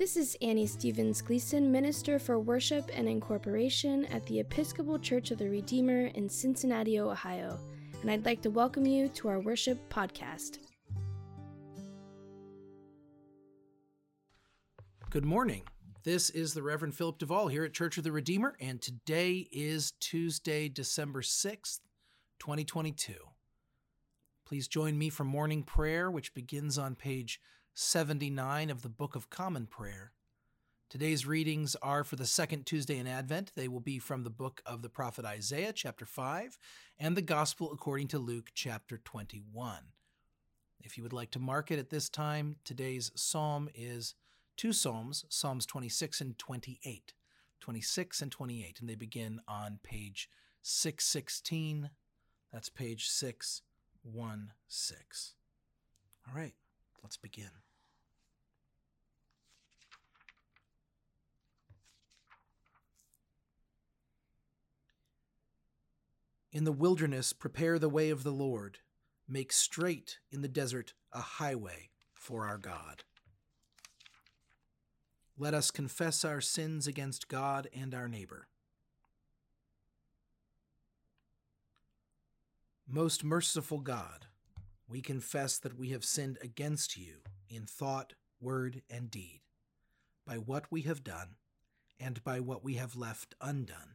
This is Annie Stevens Gleason, Minister for Worship and Incorporation at the Episcopal Church of the Redeemer in Cincinnati, Ohio, and I'd like to welcome you to our worship podcast. Good morning. This is the Reverend Philip Duvall here at Church of the Redeemer, and today is Tuesday, December 6th, 2022. Please join me for morning prayer, which begins on page 79 of the Book of Common Prayer. Today's readings are for the second Tuesday in Advent. They will be from the book of the prophet Isaiah, chapter 5, and the Gospel according to Luke, chapter 21. If you would like to mark it at this time, today's psalm is two psalms, Psalms 26 and 28. 26 and 28, and they begin on page 616. That's page 616. All right, let's begin. In the wilderness, prepare the way of the Lord. Make straight in the desert a highway for our God. Let us confess our sins against God and our neighbor. Most merciful God, we confess that we have sinned against you in thought, word, and deed, by what we have done and by what we have left undone.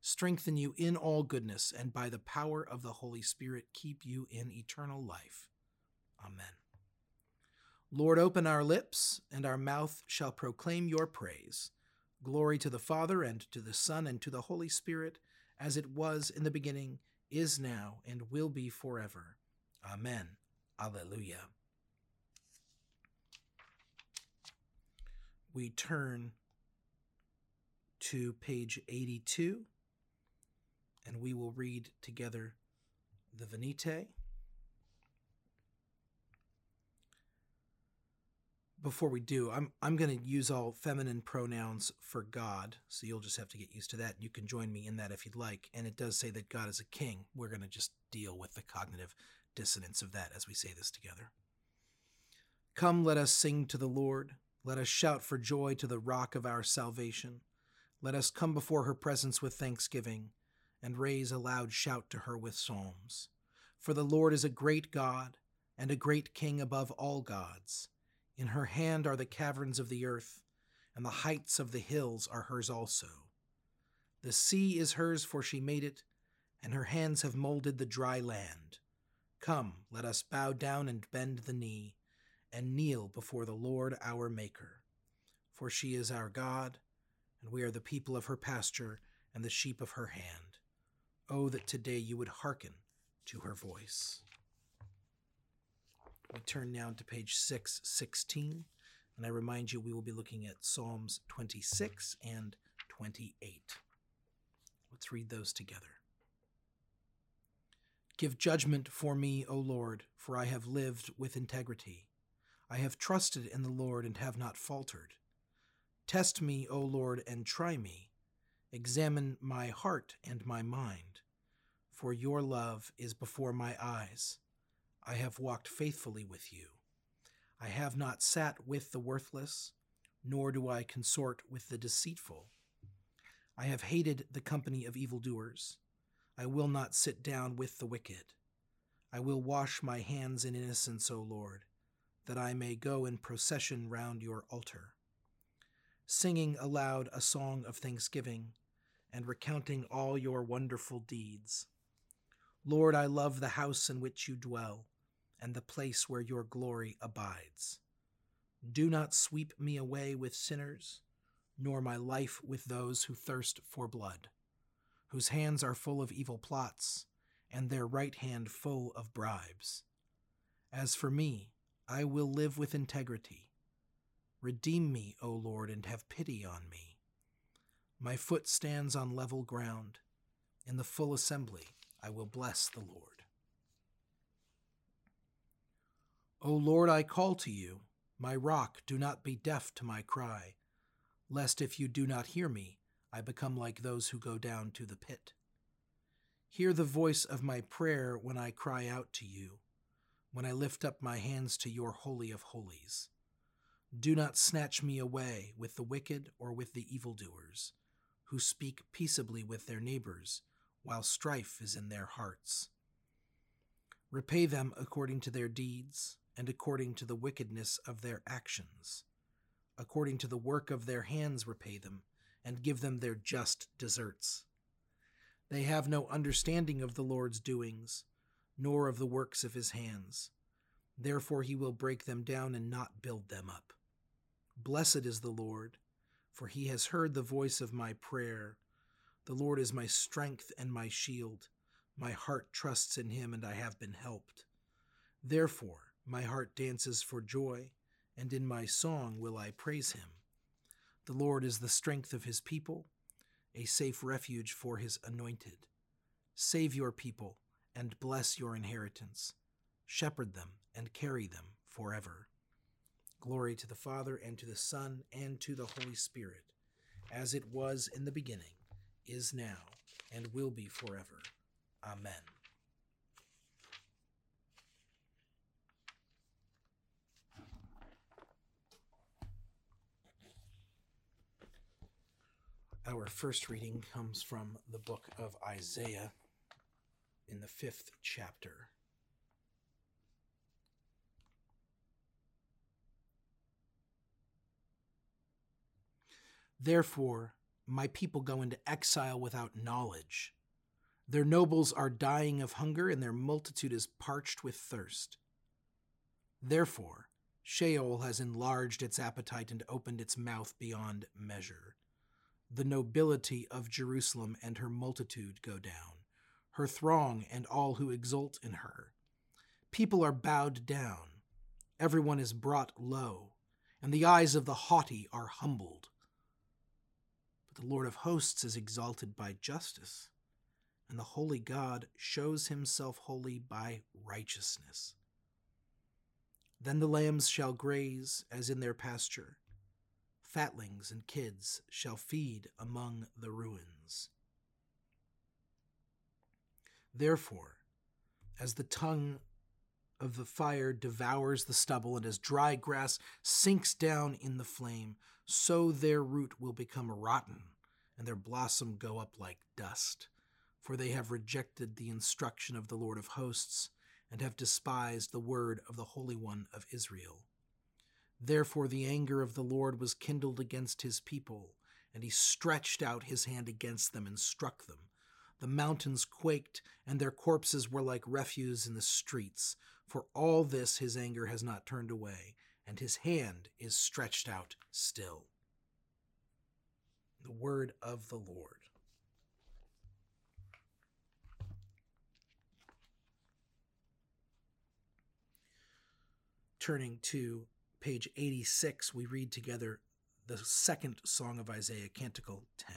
strengthen you in all goodness, and by the power of the Holy Spirit keep you in eternal life. Amen. Lord, open our lips, and our mouth shall proclaim your praise. Glory to the Father, and to the Son, and to the Holy Spirit, as it was in the beginning, is now, and will be forever. Amen. Alleluia. We turn to page 82 and we will read together the Venite. Before we do, I'm I'm going to use all feminine pronouns for God, so you'll just have to get used to that. You can join me in that if you'd like. And it does say that God is a king. We're going to just deal with the cognitive dissonance of that as we say this together. Come, let us sing to the Lord. Let us shout for joy to the rock of our salvation. Let us come before her presence with thanksgiving and raise a loud shout to her with psalms. For the Lord is a great God and a great King above all gods. In her hand are the caverns of the earth, and the heights of the hills are hers also. The sea is hers, for she made it, and her hands have molded the dry land. Come, let us bow down and bend the knee, and kneel before the Lord our Maker. For she is our God, and we are the people of her pasture and the sheep of her hand. Oh, that today you would hearken to her voice. We turn now to page 616, and I remind you we will be looking at Psalms 26 and 28. Let's read those together. Give judgment for me, O Lord, for I have lived with integrity. I have trusted in the Lord and have not faltered. Test me, O Lord, and try me Examine my heart and my mind, for your love is before my eyes. I have walked faithfully with you. I have not sat with the worthless, nor do I consort with the deceitful. I have hated the company of evildoers. I will not sit down with the wicked. I will wash my hands in innocence, O Lord, that I may go in procession round your altar, singing aloud a song of thanksgiving and recounting all your wonderful deeds. Lord, I love the house in which you dwell, and the place where your glory abides. Do not sweep me away with sinners, nor my life with those who thirst for blood, whose hands are full of evil plots, and their right hand full of bribes. As for me, I will live with integrity. Redeem me, O Lord, and have pity on me. My foot stands on level ground. In the full assembly, I will bless the Lord. O Lord, I call to you. My rock, do not be deaf to my cry, lest if you do not hear me, I become like those who go down to the pit. Hear the voice of my prayer when I cry out to you, when I lift up my hands to your Holy of Holies. Do not snatch me away with the wicked or with the evildoers, who speak peaceably with their neighbors, while strife is in their hearts. Repay them according to their deeds and according to the wickedness of their actions. According to the work of their hands, repay them, and give them their just deserts. They have no understanding of the Lord's doings, nor of the works of his hands. Therefore he will break them down and not build them up. Blessed is the Lord, for he has heard the voice of my prayer. The Lord is my strength and my shield. My heart trusts in him, and I have been helped. Therefore, my heart dances for joy, and in my song will I praise him. The Lord is the strength of his people, a safe refuge for his anointed. Save your people and bless your inheritance. Shepherd them and carry them forever. Glory to the Father, and to the Son, and to the Holy Spirit, as it was in the beginning, is now, and will be forever. Amen. Our first reading comes from the book of Isaiah in the fifth chapter. Therefore, my people go into exile without knowledge. Their nobles are dying of hunger, and their multitude is parched with thirst. Therefore, Sheol has enlarged its appetite and opened its mouth beyond measure the nobility of Jerusalem and her multitude go down, her throng and all who exult in her. People are bowed down, everyone is brought low, and the eyes of the haughty are humbled. But the Lord of hosts is exalted by justice, and the holy God shows himself holy by righteousness. Then the lambs shall graze as in their pasture fatlings and kids shall feed among the ruins. Therefore, as the tongue of the fire devours the stubble, and as dry grass sinks down in the flame, so their root will become rotten, and their blossom go up like dust. For they have rejected the instruction of the Lord of hosts, and have despised the word of the Holy One of Israel. Therefore the anger of the Lord was kindled against his people, and he stretched out his hand against them and struck them. The mountains quaked, and their corpses were like refuse in the streets. For all this his anger has not turned away, and his hand is stretched out still. The word of the Lord. Turning to page 86, we read together the second song of Isaiah, Canticle 10.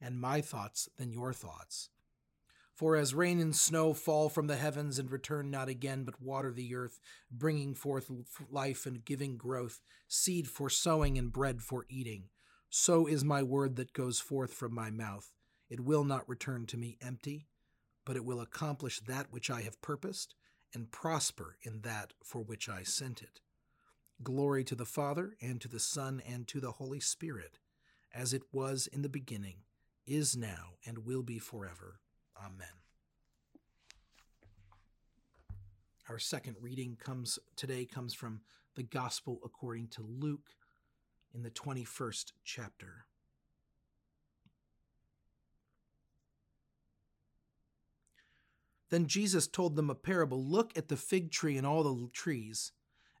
and my thoughts than your thoughts. For as rain and snow fall from the heavens and return not again, but water the earth, bringing forth life and giving growth, seed for sowing and bread for eating, so is my word that goes forth from my mouth. It will not return to me empty but it will accomplish that which I have purposed and prosper in that for which I sent it. Glory to the Father, and to the Son, and to the Holy Spirit, as it was in the beginning, is now, and will be forever. Amen. Our second reading comes today comes from the Gospel according to Luke, in the 21st chapter. Then Jesus told them a parable Look at the fig tree and all the trees.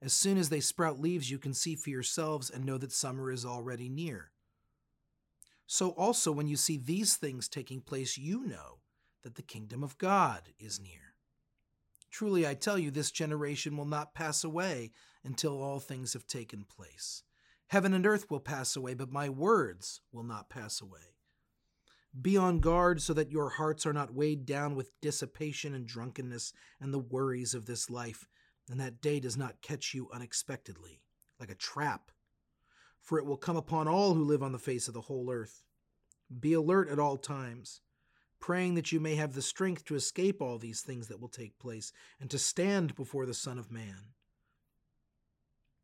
As soon as they sprout leaves, you can see for yourselves and know that summer is already near. So also, when you see these things taking place, you know that the kingdom of God is near. Truly, I tell you, this generation will not pass away until all things have taken place. Heaven and earth will pass away, but my words will not pass away. Be on guard so that your hearts are not weighed down with dissipation and drunkenness and the worries of this life, and that day does not catch you unexpectedly, like a trap for it will come upon all who live on the face of the whole earth. Be alert at all times, praying that you may have the strength to escape all these things that will take place and to stand before the Son of Man.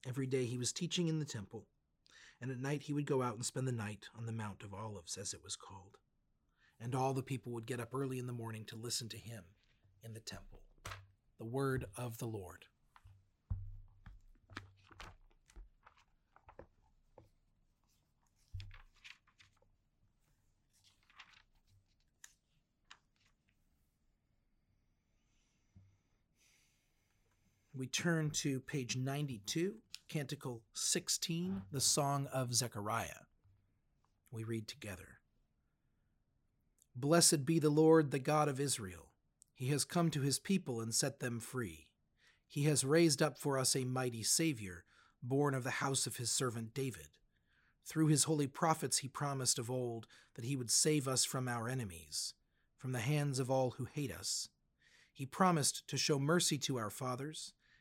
Every day he was teaching in the temple, and at night he would go out and spend the night on the Mount of Olives, as it was called. And all the people would get up early in the morning to listen to him in the temple. The word of the Lord. We turn to page 92, Canticle 16, the Song of Zechariah. We read together Blessed be the Lord, the God of Israel. He has come to his people and set them free. He has raised up for us a mighty Savior, born of the house of his servant David. Through his holy prophets he promised of old that he would save us from our enemies, from the hands of all who hate us. He promised to show mercy to our fathers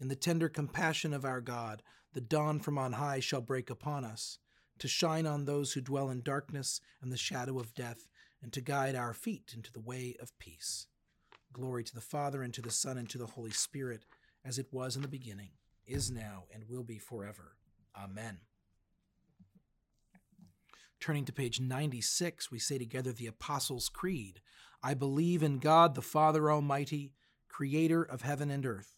In the tender compassion of our God, the dawn from on high shall break upon us, to shine on those who dwell in darkness and the shadow of death, and to guide our feet into the way of peace. Glory to the Father, and to the Son, and to the Holy Spirit, as it was in the beginning, is now, and will be forever. Amen. Turning to page 96, we say together the Apostles' Creed I believe in God the Father Almighty, creator of heaven and earth.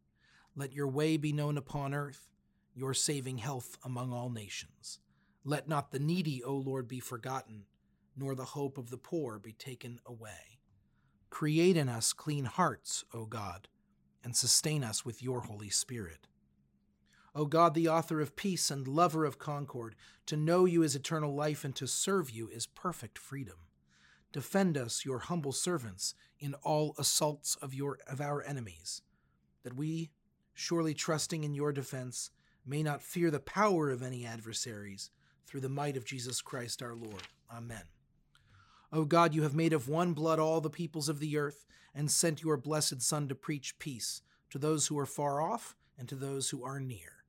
Let your way be known upon earth, your saving health among all nations. Let not the needy, O Lord, be forgotten, nor the hope of the poor be taken away. Create in us clean hearts, O God, and sustain us with your Holy Spirit. O God, the author of peace and lover of concord, to know you is eternal life and to serve you is perfect freedom. Defend us, your humble servants, in all assaults of, your, of our enemies, that we surely trusting in your defense, may not fear the power of any adversaries, through the might of Jesus Christ our Lord. Amen. O God, you have made of one blood all the peoples of the earth, and sent your blessed Son to preach peace to those who are far off and to those who are near.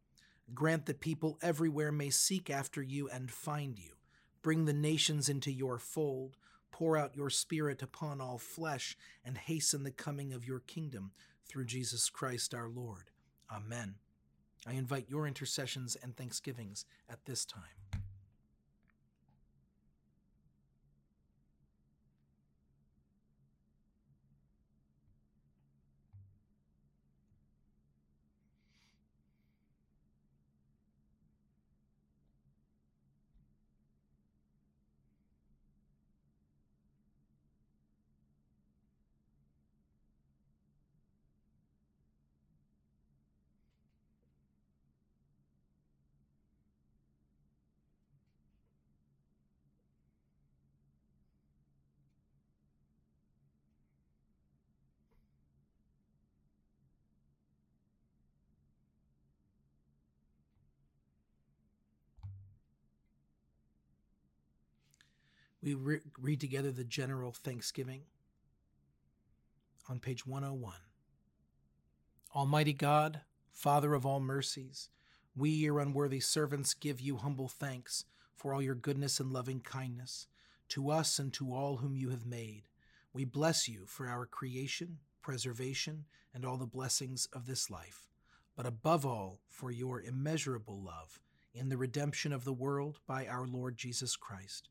Grant that people everywhere may seek after you and find you. Bring the nations into your fold. Pour out your Spirit upon all flesh, and hasten the coming of your kingdom through Jesus Christ our Lord. Amen. I invite your intercessions and thanksgivings at this time. We re- read together the general thanksgiving on page 101. Almighty God, Father of all mercies, we, your unworthy servants, give you humble thanks for all your goodness and loving kindness to us and to all whom you have made. We bless you for our creation, preservation, and all the blessings of this life, but above all for your immeasurable love in the redemption of the world by our Lord Jesus Christ